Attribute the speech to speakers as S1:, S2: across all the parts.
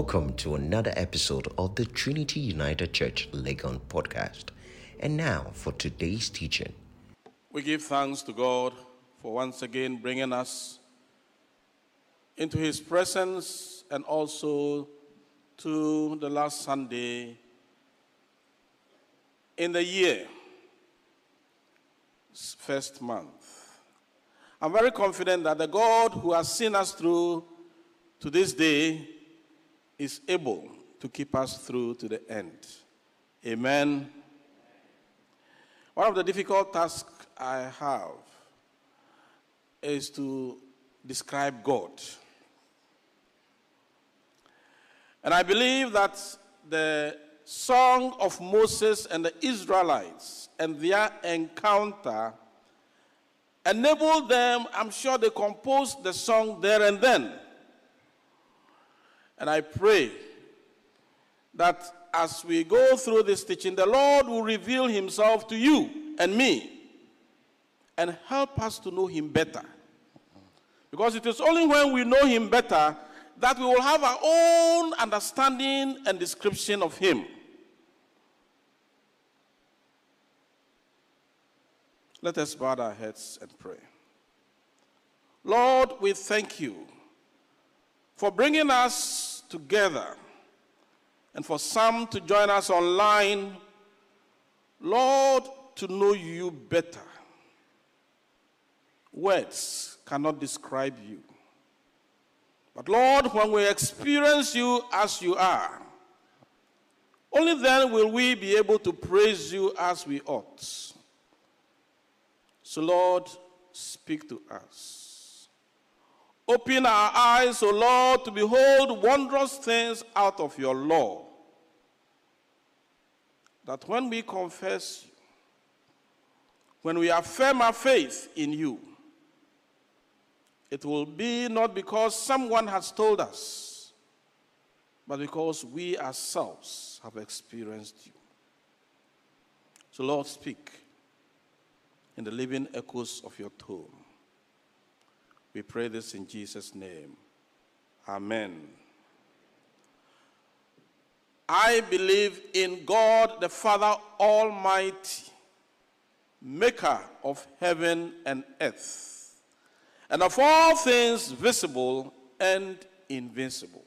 S1: Welcome to another episode of the Trinity United Church Legon podcast. And now for today's teaching.
S2: We give thanks to God for once again bringing us into His presence and also to the last Sunday in the year, first month. I'm very confident that the God who has seen us through to this day is able to keep us through to the end. Amen. One of the difficult tasks I have is to describe God. And I believe that the song of Moses and the Israelites and their encounter enabled them, I'm sure they composed the song there and then. And I pray that as we go through this teaching, the Lord will reveal himself to you and me and help us to know him better. Because it is only when we know him better that we will have our own understanding and description of him. Let us bow our heads and pray. Lord, we thank you for bringing us together and for some to join us online. Lord, to know you better. Words cannot describe you. But Lord, when we experience you as you are, only then will we be able to praise you as we ought. So, Lord, speak to us. Open our eyes, O Lord, to behold wondrous things out of your law. That when we confess when we affirm our faith in you, it will be not because someone has told us, but because we ourselves have experienced you. So, Lord, speak in the living echoes of your tone. We pray this in Jesus' name. Amen. I believe in God the Father Almighty, maker of heaven and earth and of all things visible and invisible.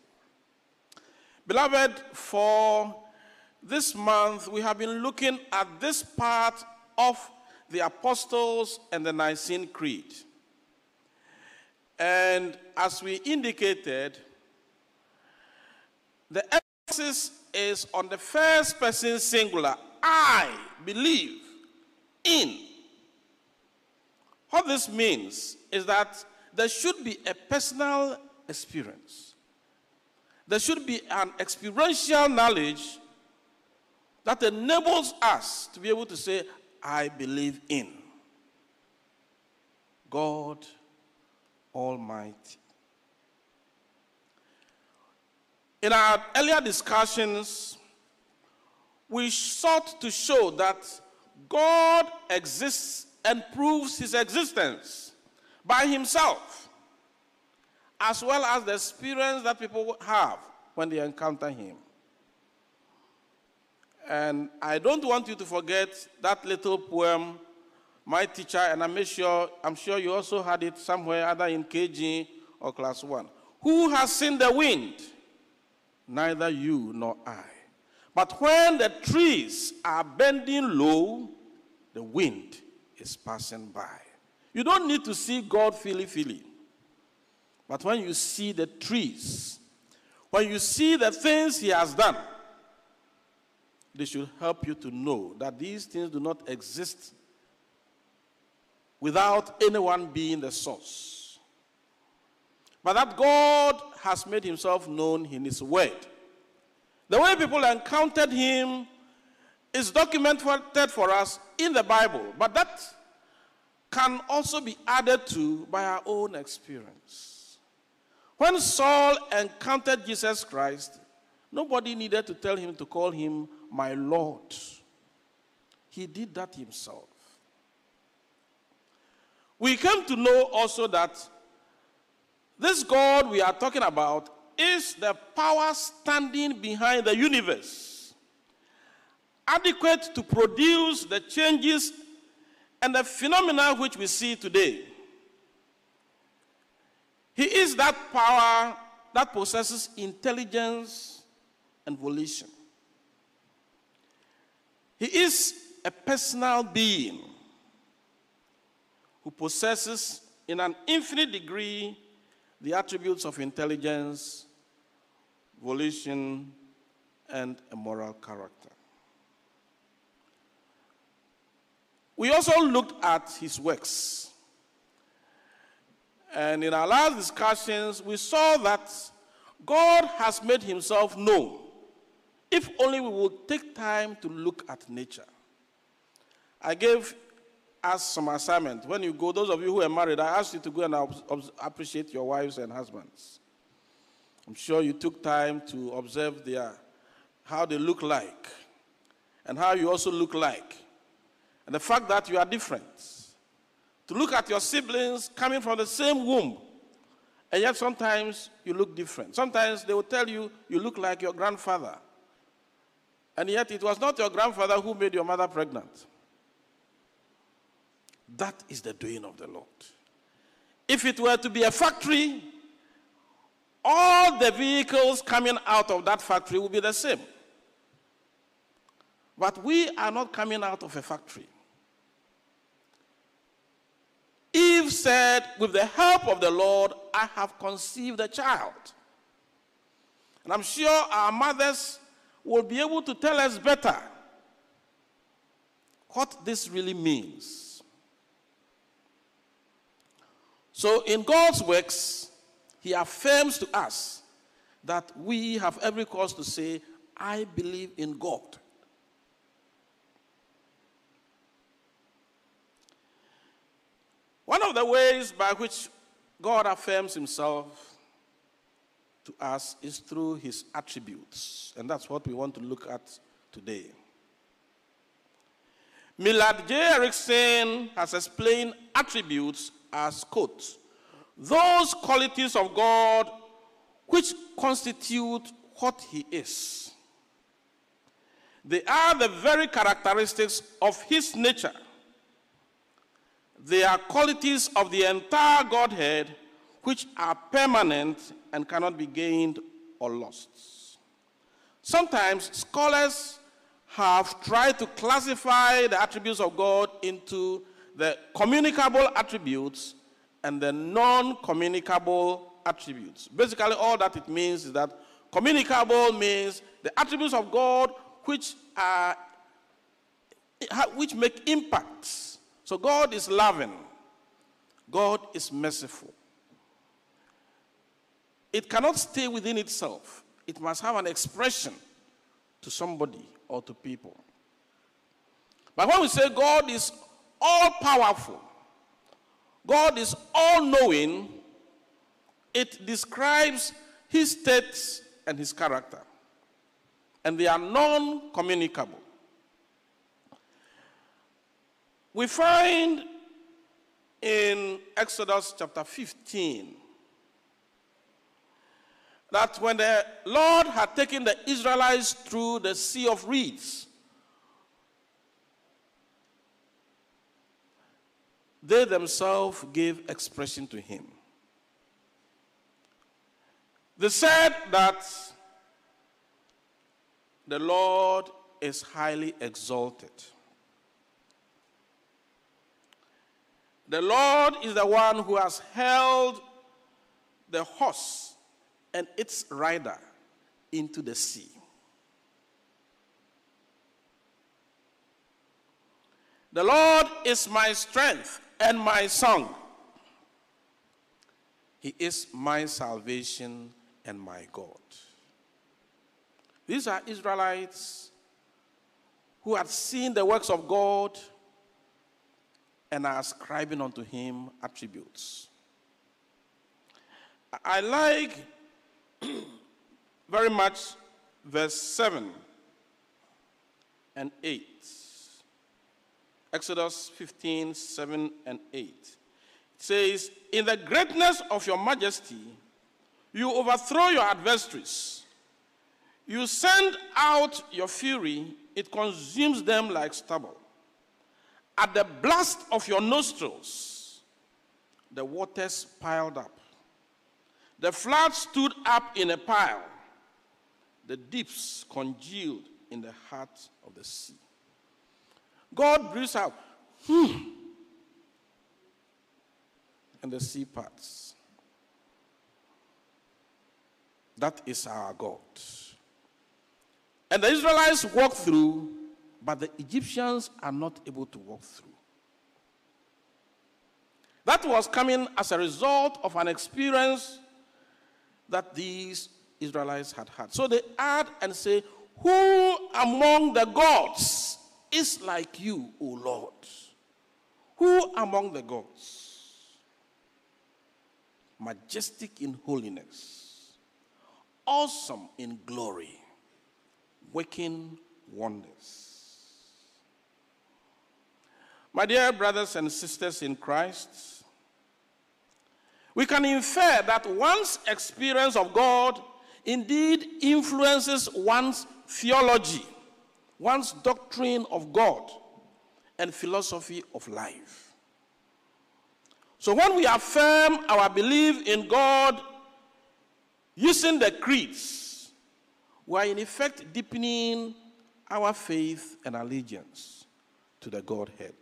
S2: Beloved, for this month we have been looking at this part of the Apostles and the Nicene Creed. And as we indicated, the emphasis is on the first person singular I believe in what this means is that there should be a personal experience. There should be an experiential knowledge that enables us to be able to say, I believe in God Almighty. In our earlier discussions, we sought to show that God exists and proves his existence by himself, as well as the experience that people have when they encounter him. And I don't want you to forget that little poem, my teacher, and I'm sure, I'm sure you also had it somewhere, either in KG or class one. Who has seen the wind? Neither you nor I. But when the trees are bending low, the wind is passing by. You don't need to see God feely feely. But when you see the trees, when you see the things He has done, they should help you to know that these things do not exist without anyone being the source. But that God has made Himself known in His Word. The way people encountered Him is documented for us in the Bible, but that can also be added to by our own experience. When Saul encountered Jesus Christ, nobody needed to tell him to call him my Lord. He did that himself. We came to know also that this God we are talking about is the power standing behind the universe, adequate to produce the changes and the phenomena which we see today. He is that power that possesses intelligence and volition. He is a personal being who possesses, in an infinite degree, the attributes of intelligence, volition, and a moral character. We also looked at his works. And in our last discussions, we saw that God has made himself known if only we would take time to look at nature. I gave us some assignment. When you go, those of you who are married, I asked you to go and appreciate your wives and husbands. I'm sure you took time to observe their, how they look like and how you also look like. And the fact that you are different. To look at your siblings coming from the same womb, and yet sometimes you look different. Sometimes they will tell you you look like your grandfather. And yet it was not your grandfather who made your mother pregnant. That is the doing of the Lord. If it were to be a factory, all the vehicles coming out of that factory will be the same. But we are not coming out of a factory. Eve said, With the help of the Lord, I have conceived a child. And I'm sure our mothers will be able to tell us better what this really means. So, in God's works, He affirms to us that we have every cause to say, I believe in God. One of the ways by which God affirms himself to us is through his attributes. And that's what we want to look at today. Millard J. Erickson has explained attributes as, quote, those qualities of God which constitute what he is. They are the very characteristics of his nature they are qualities of the entire Godhead which are permanent and cannot be gained or lost. Sometimes scholars have tried to classify the attributes of God into the communicable attributes and the non communicable attributes. Basically, all that it means is that communicable means the attributes of God which, are, which make impacts so God is loving, God is merciful. It cannot stay within itself, it must have an expression to somebody or to people. But when we say God is all powerful, God is all knowing, it describes his state and his character. And they are non communicable. We find in Exodus chapter 15 that when the Lord had taken the Israelites through the Sea of Reeds, they themselves gave expression to him. They said that the Lord is highly exalted. The Lord is the one who has held the horse and its rider into the sea. The Lord is my strength and my song. He is my salvation and my God. These are Israelites who had seen the works of God and are ascribing unto him attributes. I like very much verse 7 and 8. Exodus 15, 7 and 8. It says, In the greatness of your majesty, You overthrow your adversaries. You send out your fury, it consumes them like stubble. At the blast of your nostrils, the waters piled up. The floods stood up in a pile. The deeps congealed in the heart of the sea. God breathes out, hmm, and the sea parts. That is our God. And the Israelites walk through, but the Egyptians are not able to walk through. That was coming as a result of an experience that these Israelites had had. So they add and say, Who among the gods is like you, O Lord? Who among the gods? Majestic in holiness, awesome in glory, working wonders. My dear brothers and sisters in Christ, we can infer that one's experience of God indeed influences one's theology, one's doctrine of God, and philosophy of life. So when we affirm our belief in God using the creeds, we are in effect deepening our faith and allegiance to the Godhead.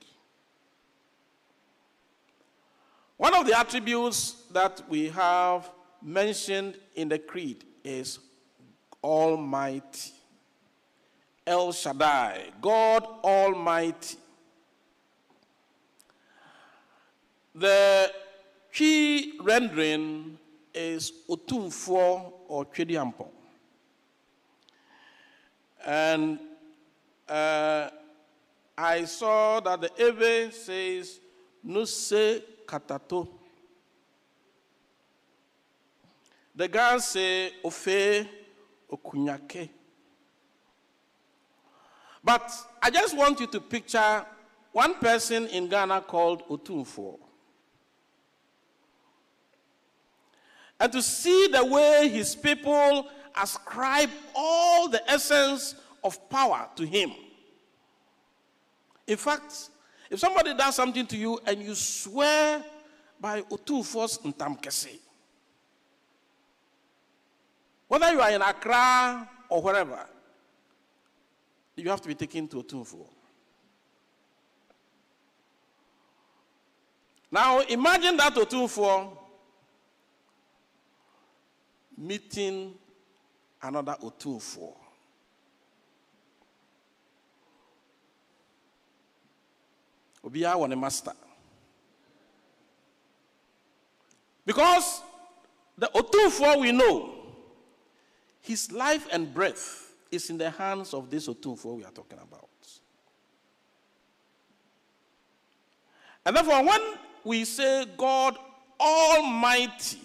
S2: One of the attributes that we have mentioned in the creed is Almighty. El Shaddai, God Almighty. The Twi rendering is Otumfo or Twediampo. And uh, I saw that the Ewe says Nuse Katato. The guys say Ofe Okunyake. But I just want you to picture one person in Ghana called Otumfo. And to see the way his people ascribe all the essence of power to him. In fact, if somebody does something to you and you swear by Otumfo's Ntamkese, whether you are in Accra or wherever, you have to be taken to Otumfo. Now imagine that Otumfo meeting another Otumfo. Obiya wɔ ne master. Because the Otumfo we know, his life and breath is in the hands of this Otumfo we are talking about. And therefore, when we say God Almighty,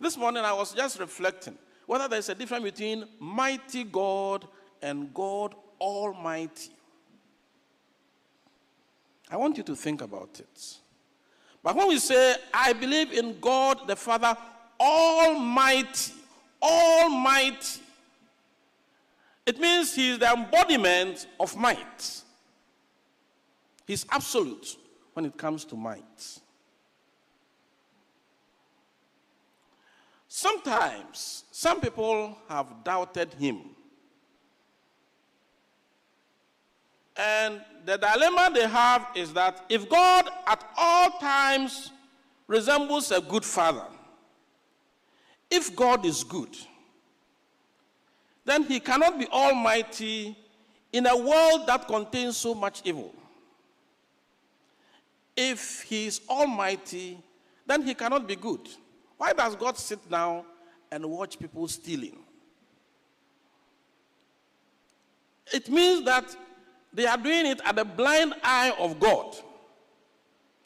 S2: this morning I was just reflecting whether there's a difference between mighty God and God Almighty. I want you to think about it. But when we say, I believe in God the Father Almighty, Almighty, it means He is the embodiment of might. He's absolute when it comes to might. Sometimes, some people have doubted Him. And the dilemma they have is that if God at all times resembles a good father, if God is good, then he cannot be almighty in a world that contains so much evil. If he is almighty, then he cannot be good. Why does God sit down and watch people stealing? It means that they are doing it at the blind eye of God.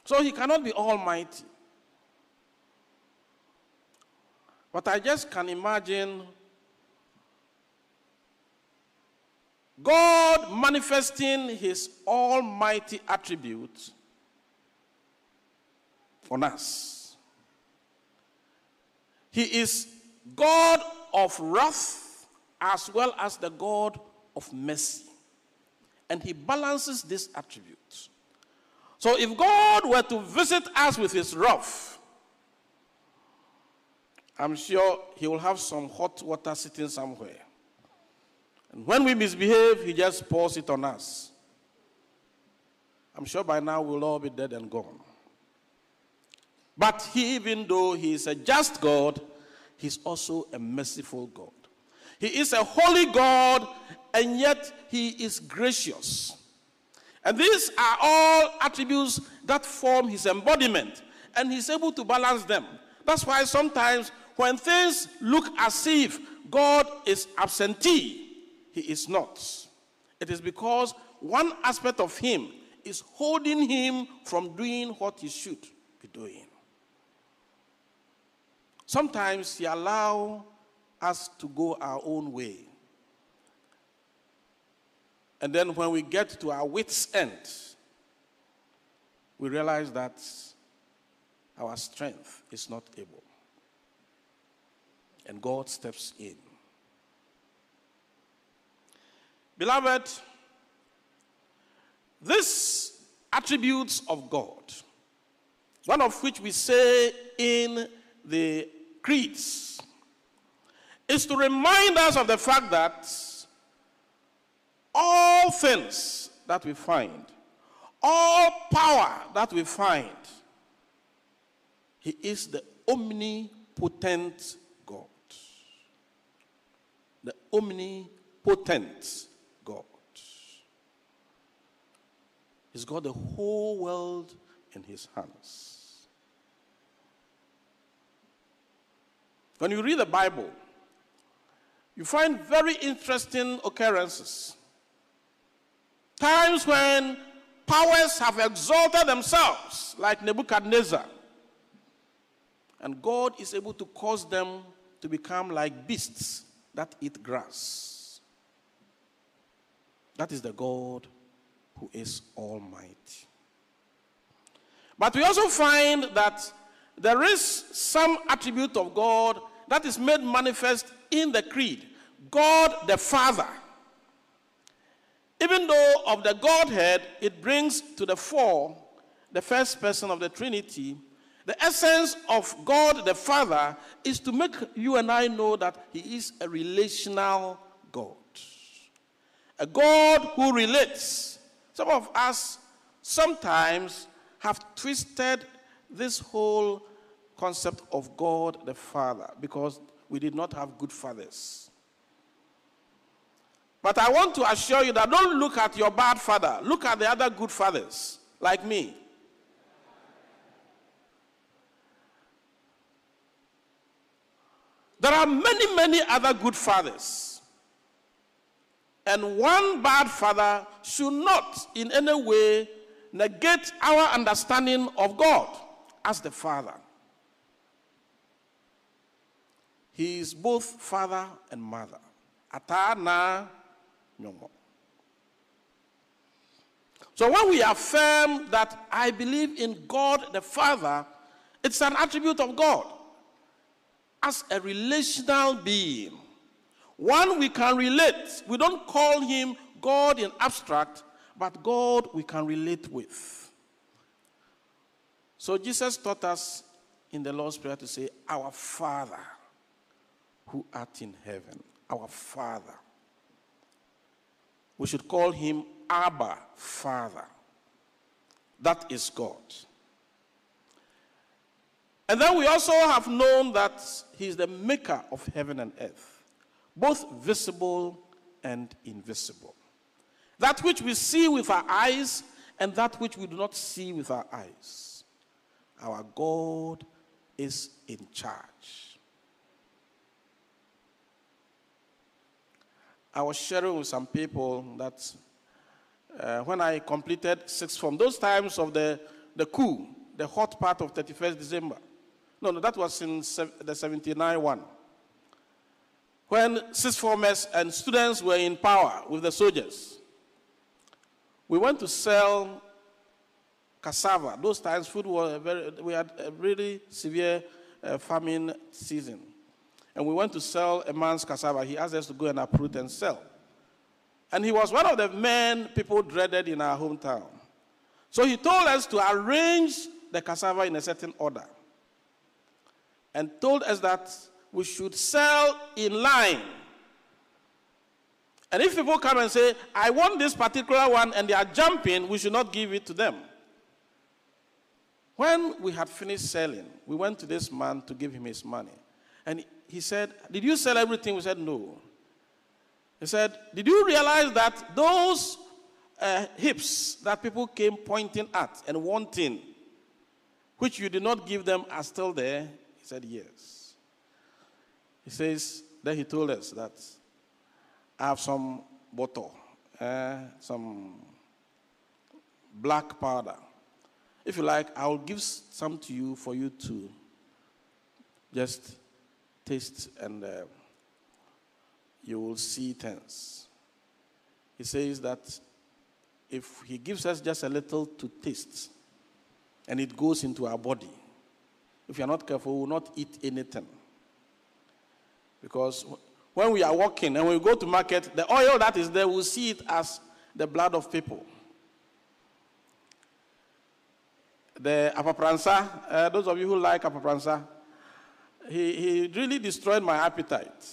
S2: So he cannot be almighty. But I just can imagine God manifesting his almighty attribute on us. He is God of wrath as well as the God of mercy. And he balances these attributes. So if God were to visit us with his wrath, I'm sure he will have some hot water sitting somewhere. And when we misbehave, he just pours it on us. I'm sure by now we'll all be dead and gone. But he, even though he is a just God, he's also a merciful God. He is a holy God, and yet he is gracious. And these are all attributes that form his embodiment, and he's able to balance them. That's why sometimes when things look as if God is absentee, he is not. It is because one aspect of him is holding him from doing what he should be doing. Sometimes he allows us to go our own way. And then when we get to our wits' end, we realize that our strength is not able. And God steps in. Beloved, these attributes of God, one of which we say in the creeds, is to remind us of the fact that all things that we find, all power that we find, He is the omnipotent God. The omnipotent God. He's got the whole world in His hands. When you read the Bible, you find very interesting occurrences. Times when powers have exalted themselves, like Nebuchadnezzar, and God is able to cause them to become like beasts that eat grass. That is the God who is almighty. But we also find that there is some attribute of God that is made manifest in the creed God the Father. Even though of the Godhead, it brings to the fore the first person of the Trinity. The essence of God the Father is to make you and I know that He is a relational God. A God who relates. Some of us sometimes have twisted this whole concept of God the Father because we did not have good fathers. But I want to assure you that don't look at your bad father, look at the other good fathers, like me. There are many, many other good fathers. And one bad father should not in any way negate our understanding of God as the Father. He is both father and mother. Atana nyongo. So when we affirm that I believe in God the Father, it's an attribute of God as a relational being. One we can relate. We don't call him God in abstract, but God we can relate with. So Jesus taught us in the Lord's Prayer to say, Our Father who art in heaven, our Father. We should call him Abba, Father. That is God. And then we also have known that he is the maker of heaven and earth, both visible and invisible. That which we see with our eyes and that which we do not see with our eyes. Our God is in charge. I was sharing with some people that uh, when I completed sixth form, those times of the, the coup, the hot part of 31st December. No, no, that was in the 79 one. When sixth formers and students were in power with the soldiers, we went to sell cassava. Those times, food was very, we had a really severe uh, famine season. and we went to sell a man's cassava. He asked us to go and uproot and sell. And he was one of the men people dreaded in our hometown. So he told us to arrange the cassava in a certain order and told us that we should sell in line. And if people come and say, I want this particular one, and they are jumping, we should not give it to them. When we had finished selling, we went to this man to give him his money. And he said, Did you sell everything? We said, No. He said, Did you realize that those uh, hips that people came pointing at and wanting, which you did not give them, are still there? He said, Yes. He says, Then he told us that I have some bottle, uh, some black powder. If you like, I'll give some to you for you to just taste and uh, you will see things. He says that if he gives us just a little to taste and it goes into our body, if you're not careful, we will not eat anything. Because when we are walking and we go to market, the oil that is there, we'll see it as the blood of people. The apapransa, uh, those of you who like apapransa, he, he really destroyed my appetite.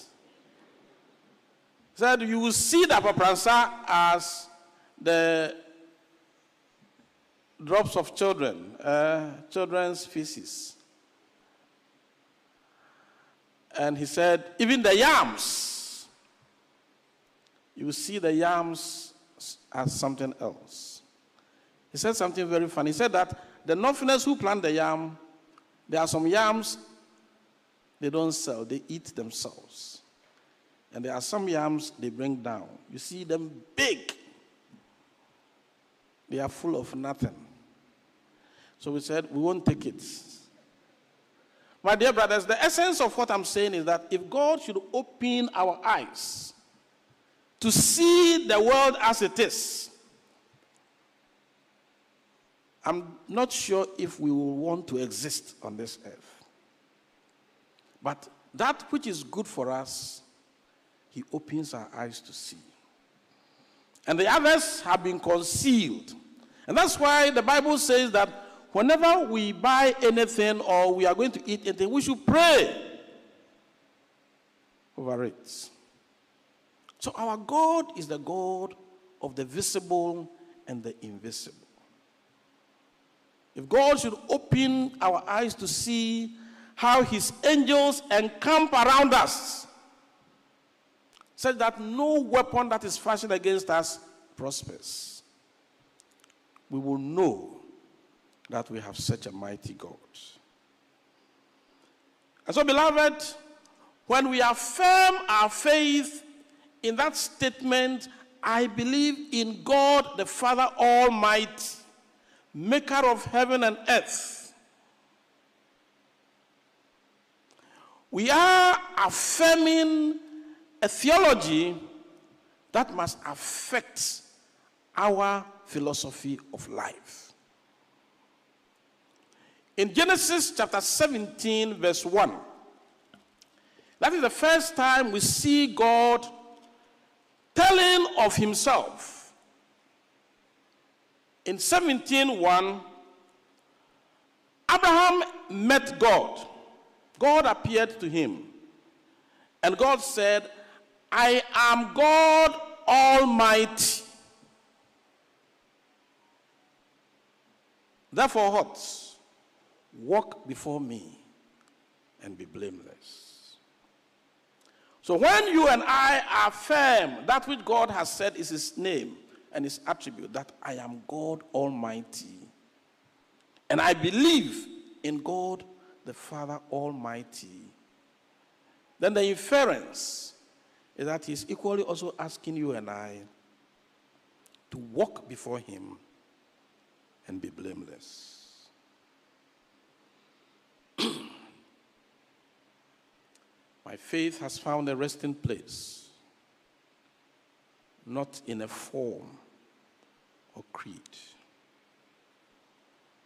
S2: He said, You will see the apapransa as the drops of children, uh, children's feces. And he said, Even the yams, you see the yams as something else. He said something very funny. He said that the Northerners who plant the yam, there are some yams they don't sell, they eat themselves. And there are some yams they bring down. You see them big, they are full of nothing. So we said, we won't take it. My dear brothers, the essence of what I'm saying is that if God should open our eyes to see the world as it is, I'm not sure if we will want to exist on this earth. But that which is good for us, He opens our eyes to see. And the others have been concealed. And that's why the Bible says that whenever we buy anything or we are going to eat anything, we should pray over it. So our God is the God of the visible and the invisible. If God should open our eyes to see how his angels encamp around us, such that no weapon that is fashioned against us prospers, we will know that we have such a mighty God. And so, beloved, when we affirm our faith in that statement, I believe in God the Father Almighty maker of heaven and earth. We are affirming a theology that must affect our philosophy of life. In Genesis chapter 17, verse 1, that is the first time we see God telling of himself in 17:1, Abraham met God. God appeared to him. And God said, I am God Almighty. Therefore, what? Walk before me and be blameless. So, when you and I affirm that which God has said is his name, and his attribute that I am God Almighty. And I believe in God the Father Almighty. Then the inference is that he's equally also asking you and I to walk before him and be blameless. My faith has found a resting place, not in a form or creed.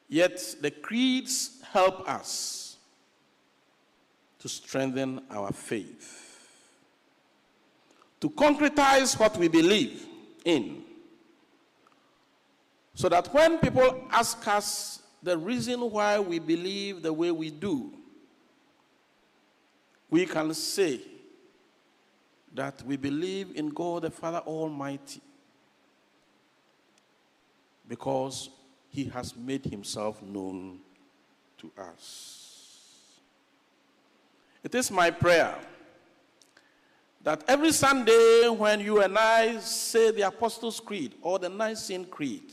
S2: Yet the creeds help us to strengthen our faith, to concretize what we believe in, so that when people ask us the reason why we believe the way we do, we can say that we believe in God the Father Almighty because he has made himself known to us. It is my prayer that every Sunday when you and I say the Apostles' Creed or the Nicene Creed,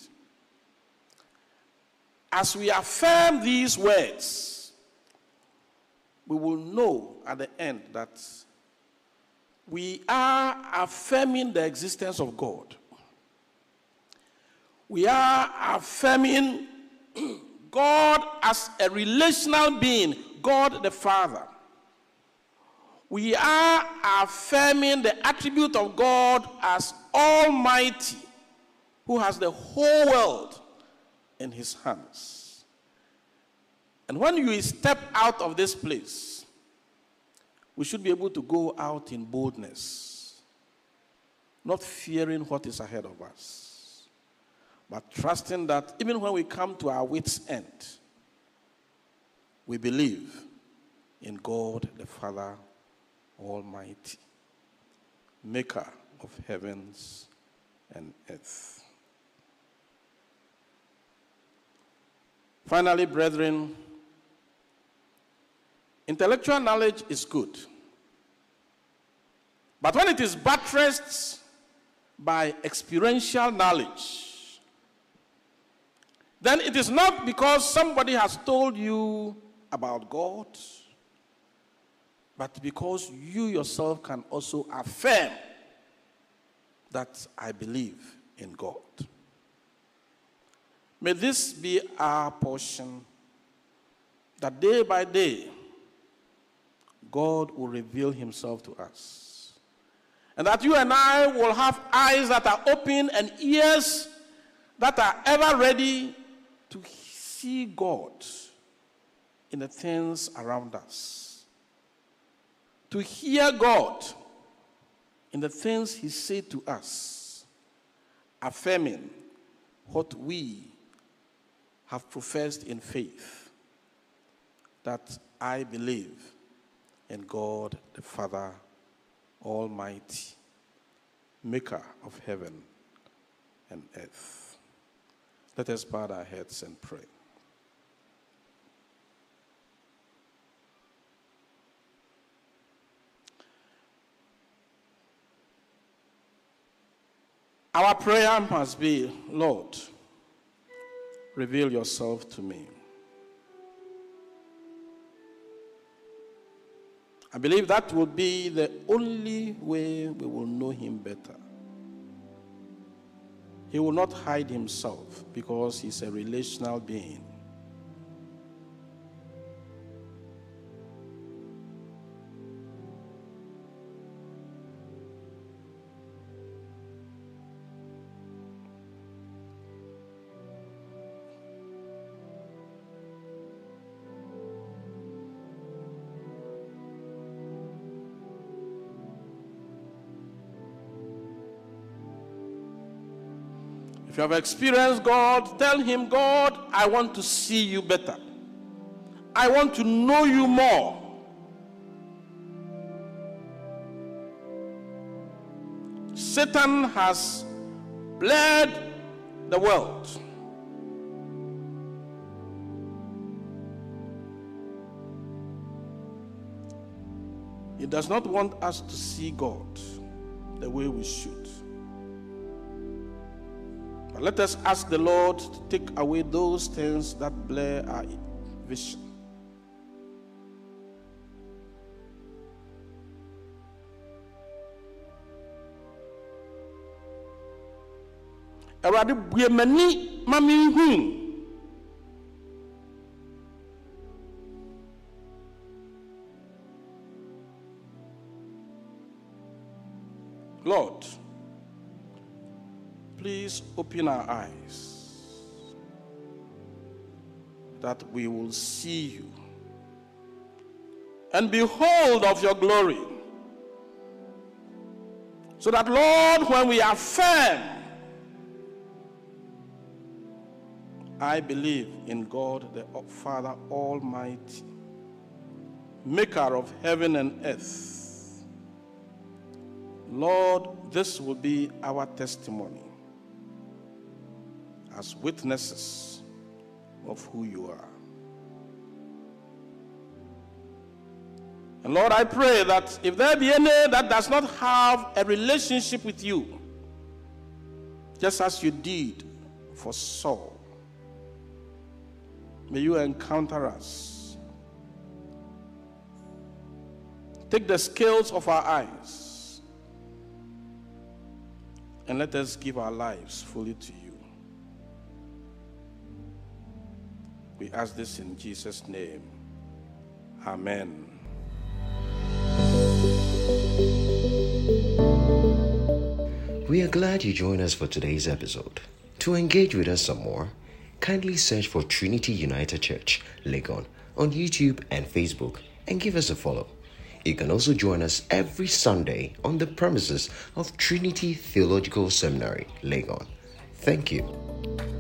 S2: as we affirm these words, we will know at the end that we are affirming the existence of God. We are affirming God as a relational being, God the Father. We are affirming the attribute of God as Almighty, who has the whole world in his hands. And when you step out of this place, we should be able to go out in boldness, not fearing what is ahead of us, but trusting that even when we come to our wits' end, we believe in God the Father Almighty, maker of heavens and earth. Finally, brethren, intellectual knowledge is good. But when it is buttressed by experiential knowledge, then it is not because somebody has told you about God, but because you yourself can also affirm that I believe in God. May this be our portion that day by day God will reveal himself to us. And that you and I will have eyes that are open and ears that are ever ready to see God in the things around us. To hear God in the things he said to us, affirming what we have professed in faith that I believe in God the Father Almighty, maker of heaven and earth. Let us bow our heads and pray. Our prayer must be, Lord, reveal yourself to me. I believe that will be the only way we will know him better. He will not hide himself because he's a relational being. If you have experienced God, tell Him, God, I want to see you better. I want to know you more. Satan has bled the world. He does not want us to see God the way we should. But let us ask the Lord to take away those things that blur our vision. Awurade bue m'ani ma open our eyes that we will see you and behold of your glory. So that, Lord, when we affirm, I believe in God the Father Almighty, maker of heaven and earth. Lord, this will be our testimony as witnesses of who you are. And Lord, I pray that if there be any that does not have a relationship with you, just as you did for Saul, may you encounter us. Take the scales of our eyes and let us give our lives fully to you. We ask this in Jesus' name. Amen.
S1: We are glad you joined us for today's episode. To engage with us some more, kindly search for Trinity United Church, Legon, on YouTube and Facebook and give us a follow. You can also join us every Sunday on the premises of Trinity Theological Seminary, Legon. Thank you.